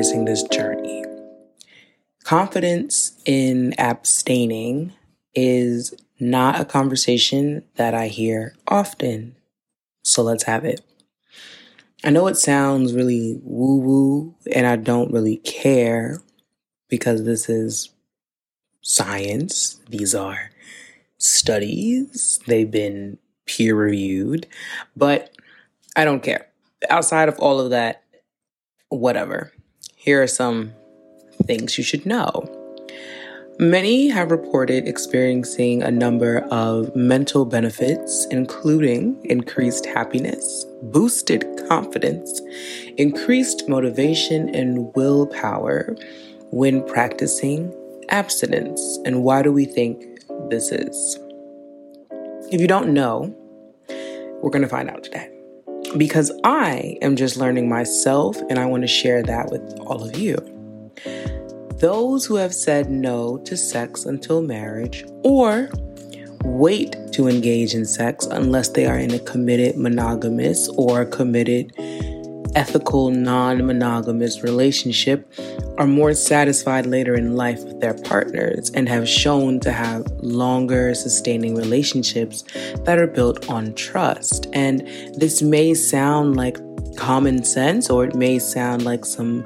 embracing this journey. Confidence in abstaining is not a conversation that I hear often. So let's have it. I know it sounds really woo woo, and I don't really care because this is science. These are studies, they've been peer reviewed, but I don't care. Outside of all of that, whatever. Here are some things you should know. Many have reported experiencing a number of mental benefits, including increased happiness, boosted confidence, increased motivation, and willpower when practicing abstinence. And why do we think this is? If you don't know, we're going to find out today. Because I am just learning myself and I want to share that with all of you. Those who have said no to sex until marriage or wait to engage in sex unless they are in a committed monogamous or committed ethical non monogamous relationship are more satisfied later in life with their partners and have shown to have longer sustaining relationships that are built on trust. And this may sound like common sense or it may sound like some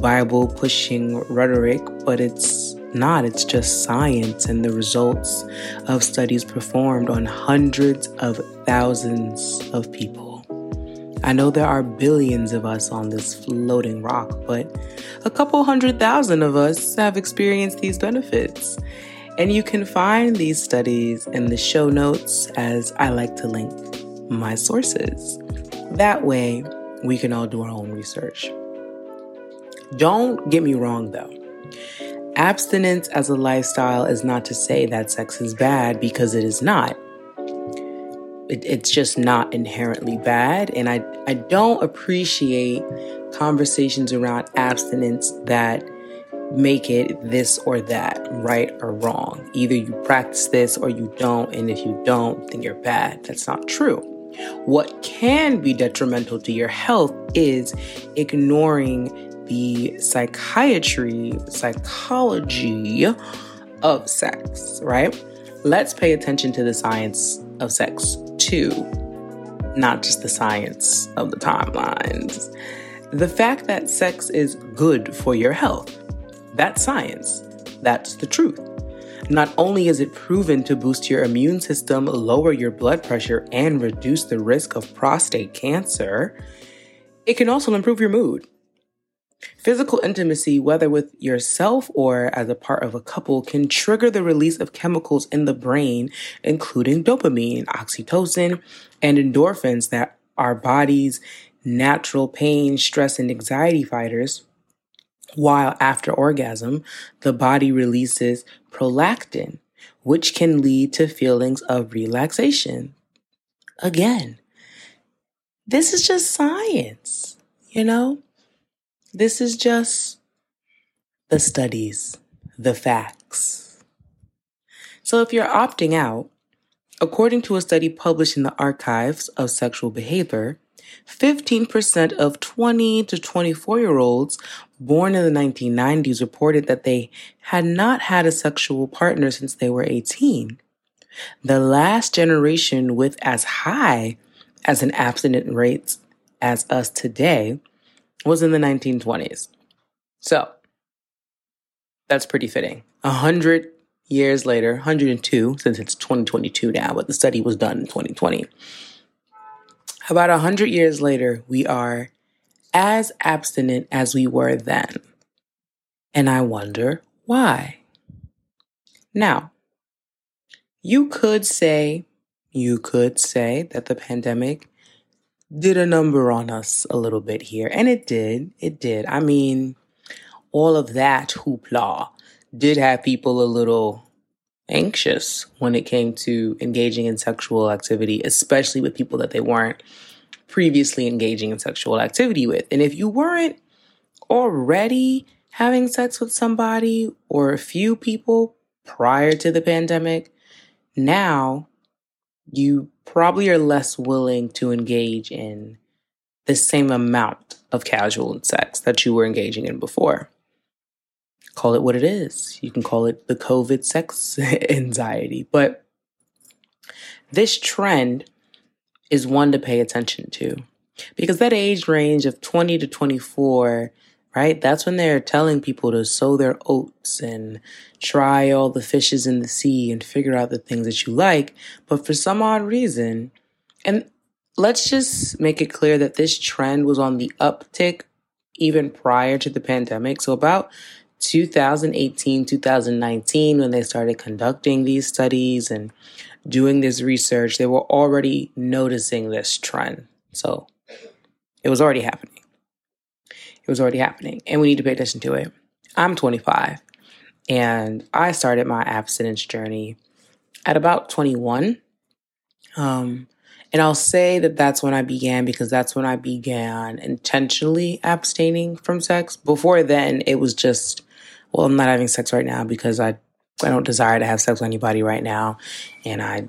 Bible pushing rhetoric, but it's not. It's just science and the results of studies performed on hundreds of thousands of people. I know there are billions of us on this floating rock, but a couple hundred thousand of us have experienced these benefits. And you can find these studies in the show notes as I like to link my sources. That way, we can all do our own research. Don't get me wrong though. Abstinence as a lifestyle is not to say that sex is bad because it is not it, it's just not inherently bad. And I, I don't appreciate conversations around abstinence that make it this or that, right or wrong. Either you practice this or you don't. And if you don't, then you're bad. That's not true. What can be detrimental to your health is ignoring the psychiatry, psychology of sex, right? Let's pay attention to the science of sex too, not just the science of the timelines. The fact that sex is good for your health, that's science. That's the truth. Not only is it proven to boost your immune system, lower your blood pressure, and reduce the risk of prostate cancer, it can also improve your mood. Physical intimacy, whether with yourself or as a part of a couple, can trigger the release of chemicals in the brain, including dopamine, oxytocin, and endorphins that our body's natural pain, stress, and anxiety fighters. While after orgasm, the body releases prolactin, which can lead to feelings of relaxation. Again, this is just science, you know? This is just the studies, the facts. So if you're opting out, according to a study published in the Archives of Sexual Behavior, 15% of 20 to 24 year olds born in the 1990s reported that they had not had a sexual partner since they were 18. The last generation with as high as an abstinent rate as us today was in the 1920s. So that's pretty fitting. A hundred years later, 102, since it's 2022 now, but the study was done in 2020. About a hundred years later, we are as abstinent as we were then. And I wonder why. Now, you could say, you could say that the pandemic did a number on us a little bit here. And it did. It did. I mean, all of that hoopla did have people a little anxious when it came to engaging in sexual activity, especially with people that they weren't previously engaging in sexual activity with. And if you weren't already having sex with somebody or a few people prior to the pandemic, now you probably are less willing to engage in the same amount of casual sex that you were engaging in before. Call it what it is. You can call it the COVID sex anxiety. But this trend is one to pay attention to because that age range of 20 to 24 right? That's when they're telling people to sow their oats and try all the fishes in the sea and figure out the things that you like. But for some odd reason, and let's just make it clear that this trend was on the uptick even prior to the pandemic. So about 2018, 2019, when they started conducting these studies and doing this research, they were already noticing this trend. So it was already happening. It was already happening, and we need to pay attention to it. I'm 25, and I started my abstinence journey at about 21. Um, and I'll say that that's when I began because that's when I began intentionally abstaining from sex. Before then, it was just, well, I'm not having sex right now because I I don't desire to have sex with anybody right now, and I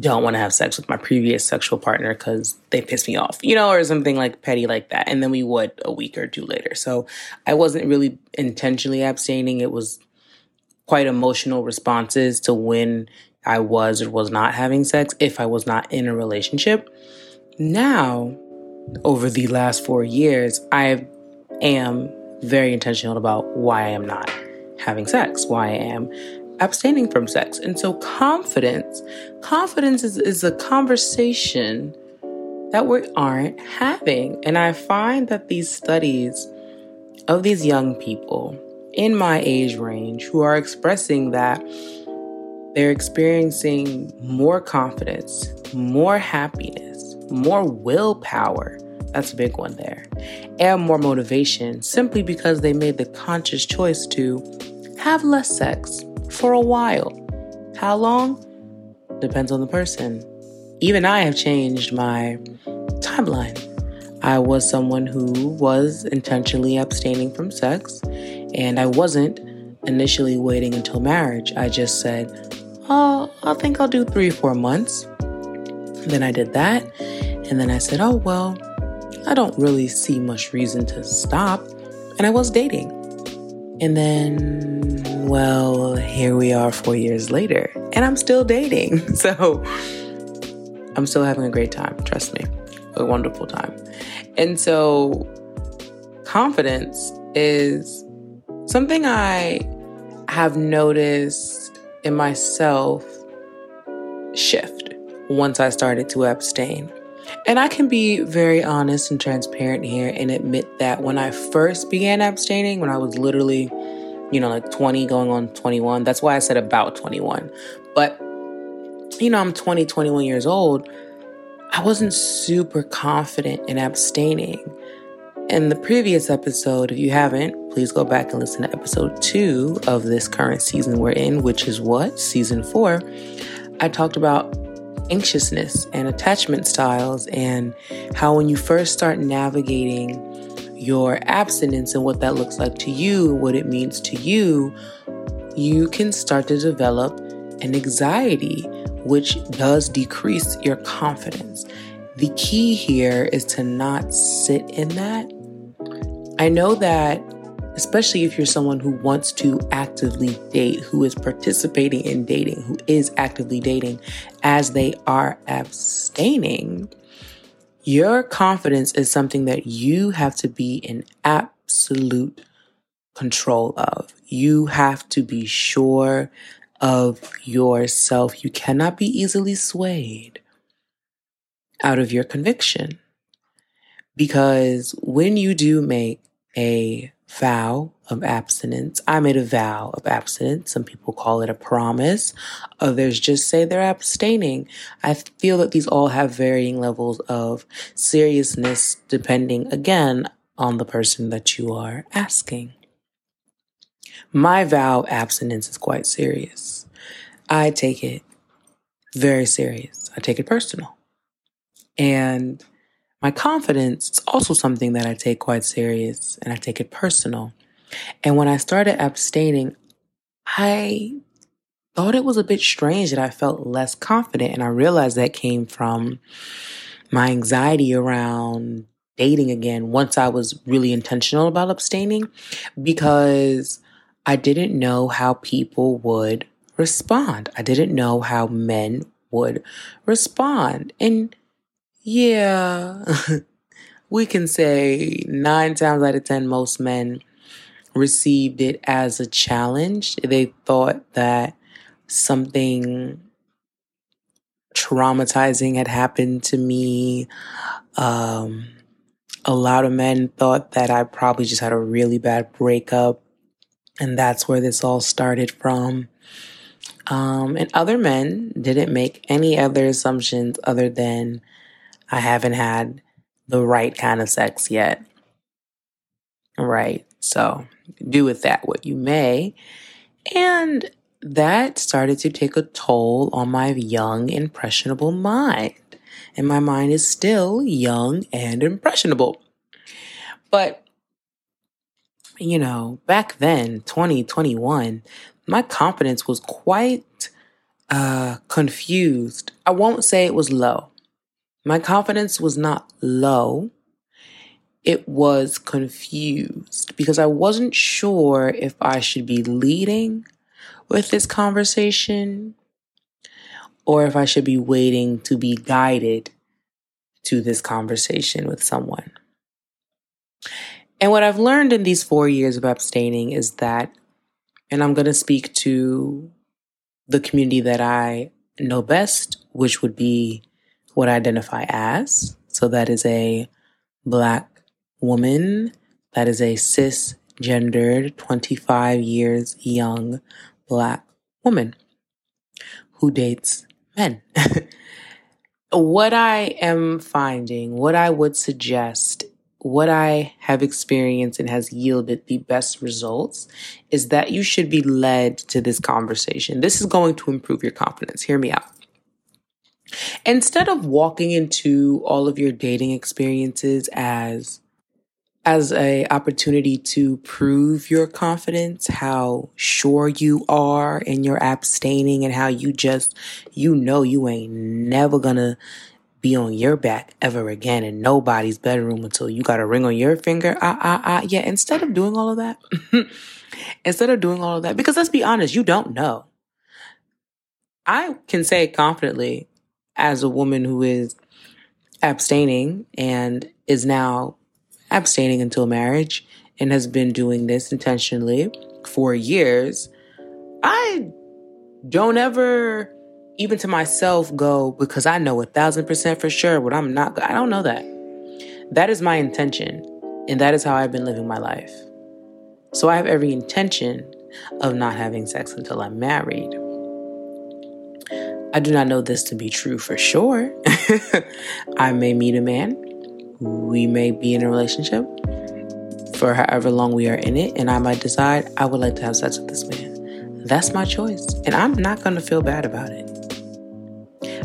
don't want to have sex with my previous sexual partner because they piss me off, you know, or something like petty like that. And then we would a week or two later. So I wasn't really intentionally abstaining. It was quite emotional responses to when I was or was not having sex if I was not in a relationship. Now, over the last four years, I am very intentional about why I am not having sex, why I am abstaining from sex. And so confidence, confidence is, is a conversation that we aren't having. And I find that these studies of these young people in my age range who are expressing that they're experiencing more confidence, more happiness, more willpower. That's a big one there. And more motivation simply because they made the conscious choice to have less sex, for a while. How long? Depends on the person. Even I have changed my timeline. I was someone who was intentionally abstaining from sex, and I wasn't initially waiting until marriage. I just said, Oh, I think I'll do three four months. Then I did that, and then I said, Oh, well, I don't really see much reason to stop. And I was dating. And then, well, here we are four years later, and I'm still dating. So I'm still having a great time, trust me, a wonderful time. And so, confidence is something I have noticed in myself shift once I started to abstain. And I can be very honest and transparent here and admit that when I first began abstaining, when I was literally, you know, like 20 going on 21, that's why I said about 21. But, you know, I'm 20, 21 years old. I wasn't super confident in abstaining. In the previous episode, if you haven't, please go back and listen to episode two of this current season we're in, which is what? Season four. I talked about anxiousness and attachment styles, and how when you first start navigating your abstinence and what that looks like to you, what it means to you, you can start to develop an anxiety, which does decrease your confidence. The key here is to not sit in that. I know that especially if you're someone who wants to actively date, who is participating in dating, who is actively dating as they are abstaining, your confidence is something that you have to be in absolute control of. You have to be sure of yourself. You cannot be easily swayed out of your conviction. Because when you do make a vow of abstinence. I made a vow of abstinence. Some people call it a promise. Others just say they're abstaining. I feel that these all have varying levels of seriousness depending, again, on the person that you are asking. My vow of abstinence is quite serious. I take it very serious. I take it personal. And my confidence is also something that I take quite serious and I take it personal. And when I started abstaining, I thought it was a bit strange that I felt less confident. And I realized that came from my anxiety around dating again once I was really intentional about abstaining because I didn't know how people would respond. I didn't know how men would respond. And yeah, we can say nine times out of 10, most men received it as a challenge. They thought that something traumatizing had happened to me. Um, a lot of men thought that I probably just had a really bad breakup, and that's where this all started from. Um, and other men didn't make any other assumptions other than I haven't had the right kind of sex yet. Right. So do with that what you may. And that started to take a toll on my young, impressionable mind. And my mind is still young and impressionable. But, you know, back then, 2021, my confidence was quite uh, confused. I won't say it was low. My confidence was not low. It was confused because I wasn't sure if I should be leading with this conversation or if I should be waiting to be guided to this conversation with someone. And what I've learned in these four years of abstaining is that, and I'm going to speak to the community that I know best, which would be I identify as. So that is a black woman, that is a cisgendered, 25 years young black woman who dates men. what I am finding, what I would suggest, what I have experienced and has yielded the best results is that you should be led to this conversation. This is going to improve your confidence. Hear me out. Instead of walking into all of your dating experiences as as a opportunity to prove your confidence, how sure you are in your abstaining and how you just you know you ain't never gonna be on your back ever again in nobody's bedroom until you got a ring on your finger. Ah, ah, ah. Yeah, instead of doing all of that, instead of doing all of that, because let's be honest, you don't know. I can say confidently as a woman who is abstaining and is now abstaining until marriage and has been doing this intentionally for years, I don't ever, even to myself, go because I know a thousand percent for sure what I'm not. I don't know that. That is my intention, and that is how I've been living my life. So I have every intention of not having sex until I'm married. I do not know this to be true for sure. I may meet a man. We may be in a relationship for however long we are in it, and I might decide I would like to have sex with this man. That's my choice, and I'm not going to feel bad about it.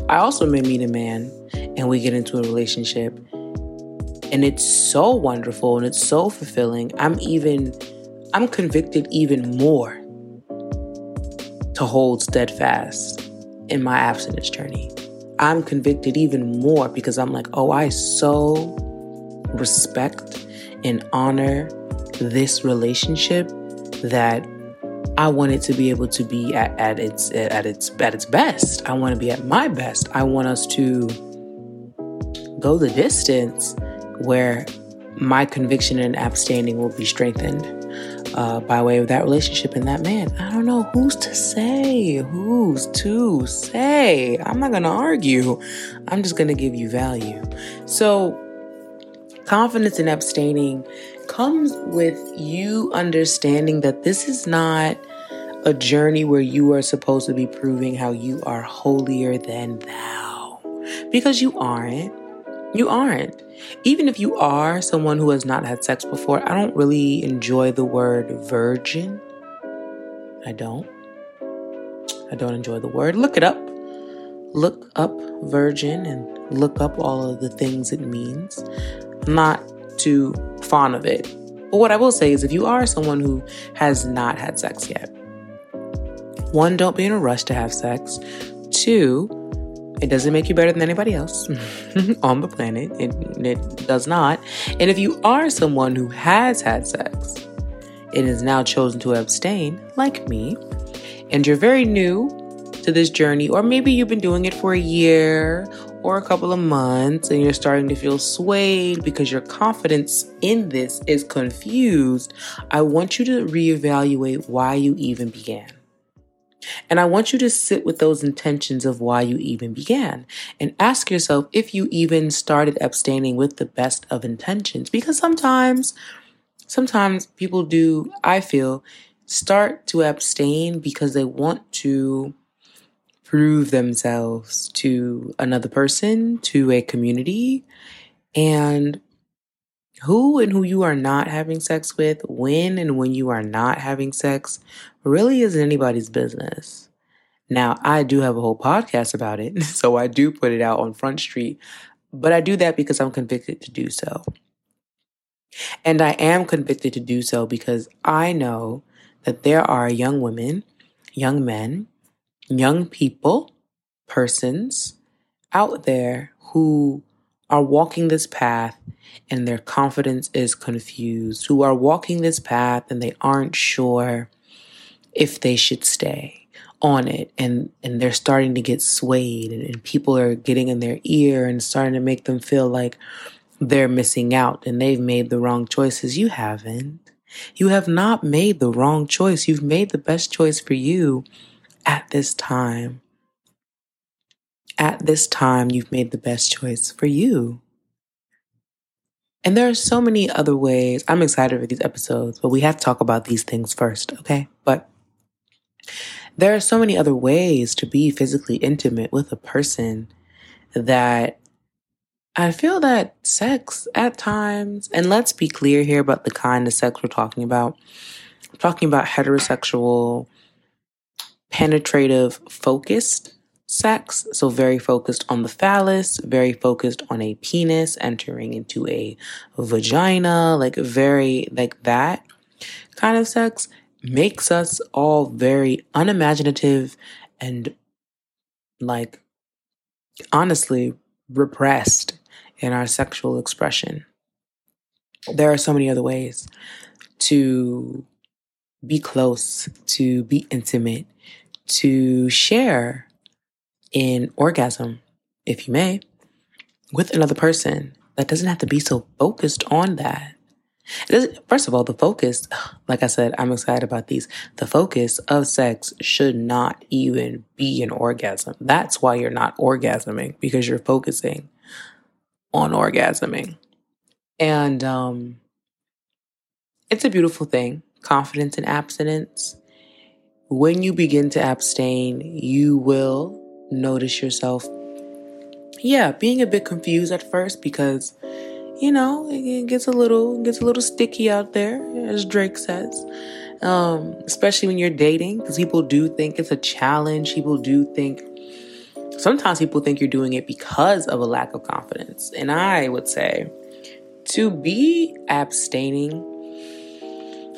I also may meet a man and we get into a relationship, and it's so wonderful and it's so fulfilling. I'm even, I'm convicted even more to hold steadfast in my abstinence journey. I'm convicted even more because I'm like, oh, I so respect and honor this relationship that I want it to be able to be at, at its at its at its best. I want to be at my best. I want us to go the distance where my conviction and abstaining will be strengthened uh, by way of that relationship and that man. I don't know who's to say, who's to say. I'm not going to argue. I'm just going to give you value. So, confidence in abstaining comes with you understanding that this is not a journey where you are supposed to be proving how you are holier than thou. Because you aren't. You aren't. Even if you are someone who has not had sex before, I don't really enjoy the word virgin. I don't. I don't enjoy the word. Look it up. Look up virgin and look up all of the things it means. I'm not too fond of it. But what I will say is if you are someone who has not had sex yet, one, don't be in a rush to have sex. Two, It doesn't make you better than anybody else mm-hmm. on the planet. It, it does not. And if you are someone who has had sex and has now chosen to abstain, like me, and you're very new to this journey, or maybe you've been doing it for a year or a couple of months and you're starting to feel swayed because your confidence in this is confused, I want you to reevaluate why you even began. And I want you to sit with those intentions of why you even began and ask yourself if you even started abstaining with the best of intentions. Because sometimes, sometimes people do, I feel, start to abstain because they want to prove themselves to another person, to a community, and who and who you are not having sex with, when and when you are not having sex, really isn't anybody's business. Now, I do have a whole podcast about it, so I do put it out on Front Street, but I do that because I'm convicted to do so. And I am convicted to do so because I know that there are young women, young men, young people, persons out there who are walking this path and their confidence is confused, who are walking this path and they aren't sure if they should stay on it. And and they're starting to get swayed and, and people are getting in their ear and starting to make them feel like they're missing out and they've made the wrong choices. You haven't. You have not made the wrong choice. You've made the best choice for you at this time. At this time, you've made the best choice for you. And there are so many other ways. I'm excited for these episodes, but we have to talk about these things first, okay? But there are so many other ways to be physically intimate with a person that I feel that sex at times, and let's be clear here about the kind of sex we're talking about. I'm talking about heterosexual penetrative focused sex. So, very focused on the phallus, very focused on a penis entering into a vagina, like very like that kind of sex makes us all very unimaginative and like honestly repressed in our sexual expression. There are so many other ways to be close, to be intimate, to share in orgasm, if you may, with another person. That doesn't have to be so focused on that. First of all, the focus, like I said, I'm excited about these. The focus of sex should not even be an orgasm. That's why you're not orgasming because you're focusing on orgasming. And um, it's a beautiful thing confidence and abstinence when you begin to abstain, you will notice yourself, yeah, being a bit confused at first because, you know, it gets a little gets a little sticky out there, as Drake says. Um, especially when you're dating, because people do think it's a challenge. People do think sometimes people think you're doing it because of a lack of confidence. And I would say to be abstaining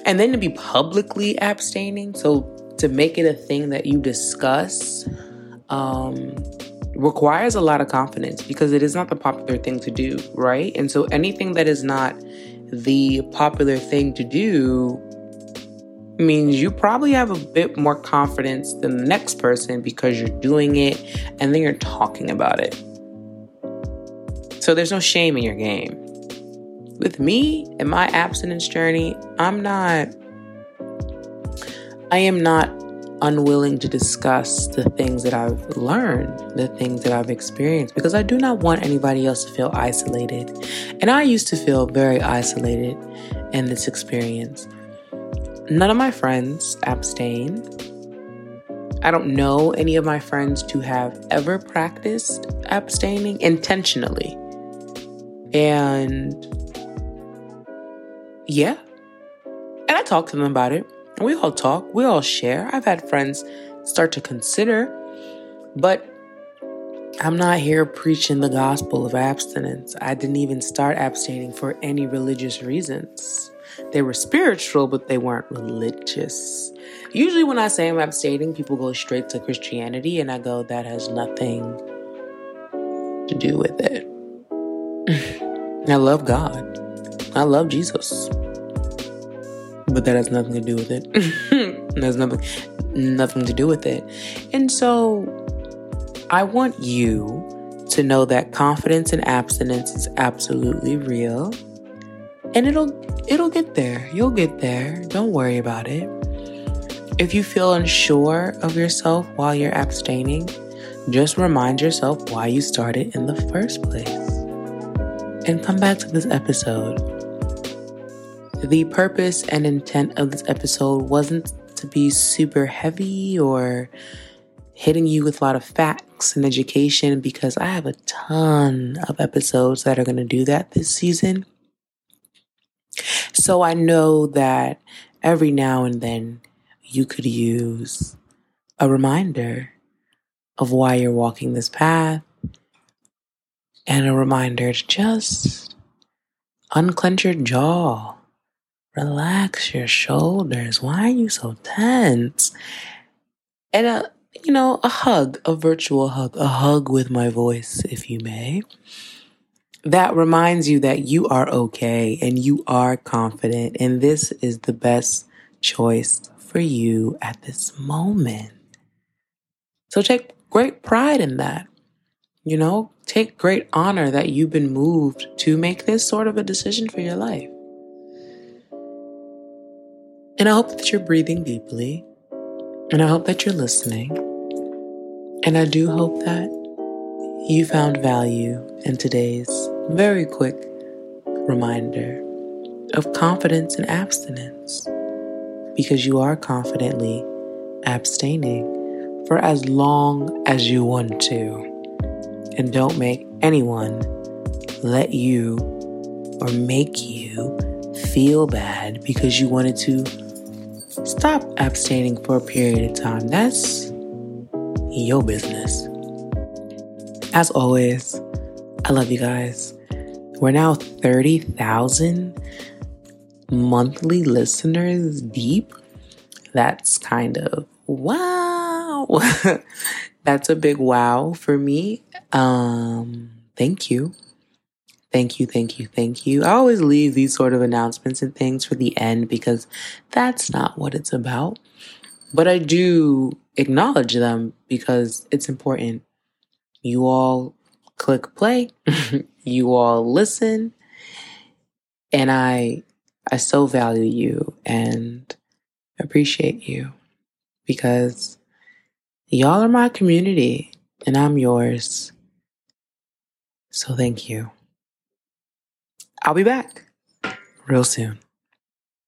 and then to be publicly abstaining. So to make it a thing that you discuss um, requires a lot of confidence because it is not the popular thing to do, right? And so anything that is not the popular thing to do means you probably have a bit more confidence than the next person because you're doing it and then you're talking about it. So there's no shame in your game. With me and my abstinence journey, I'm not I am not unwilling to discuss the things that I've learned, the things that I've experienced, because I do not want anybody else to feel isolated. And I used to feel very isolated in this experience. None of my friends abstain. I don't know any of my friends to have ever practiced abstaining intentionally. And yeah. And I talked to them about it. We all talk, we all share. I've had friends start to consider, but I'm not here preaching the gospel of abstinence. I didn't even start abstaining for any religious reasons. They were spiritual, but they weren't religious. Usually, when I say I'm abstaining, people go straight to Christianity, and I go, that has nothing to do with it. I love God. I love Jesus. But that has nothing to do with it. There's nothing nothing to do with it. And so I want you to know that confidence and abstinence is absolutely real. And it'll it'll get there. You'll get there. Don't worry about it. If you feel unsure of yourself while you're abstaining, just remind yourself why you started in the first place. And come back to this episode. The purpose and intent of this episode wasn't to be super heavy or hitting you with a lot of facts and education because I have a ton of episodes that are going to do that this season. So I know that every now and then you could use a reminder of why you're walking this path and a reminder to just unclench your jaw, relax your shoulders. Why are you so tense? And a, you know, a hug, a virtual hug, a hug with my voice, if you may. That reminds you that you are okay and you are confident, and this is the best choice for you at this moment. So take great pride in that. You know, take great honor that you've been moved to make this sort of a decision for your life. And I hope that you're breathing deeply. And I hope that you're listening. And I do hope that you found value in today's very quick reminder of confidence and abstinence because you are confidently abstaining for as long as you want to. And don't make anyone let you or make you feel bad because you wanted to stop abstaining for a period of time. That's your business. As always, I love you guys. We're now 30,000 monthly listeners deep. That's kind of wow. That's a big wow for me. Um, thank you. Thank you, thank you, thank you. I always leave these sort of announcements and things for the end because that's not what it's about. But I do acknowledge them because it's important. You all click play, you all listen, and I I so value you and appreciate you because y'all are my community and I'm yours. So thank you. I'll be back real soon.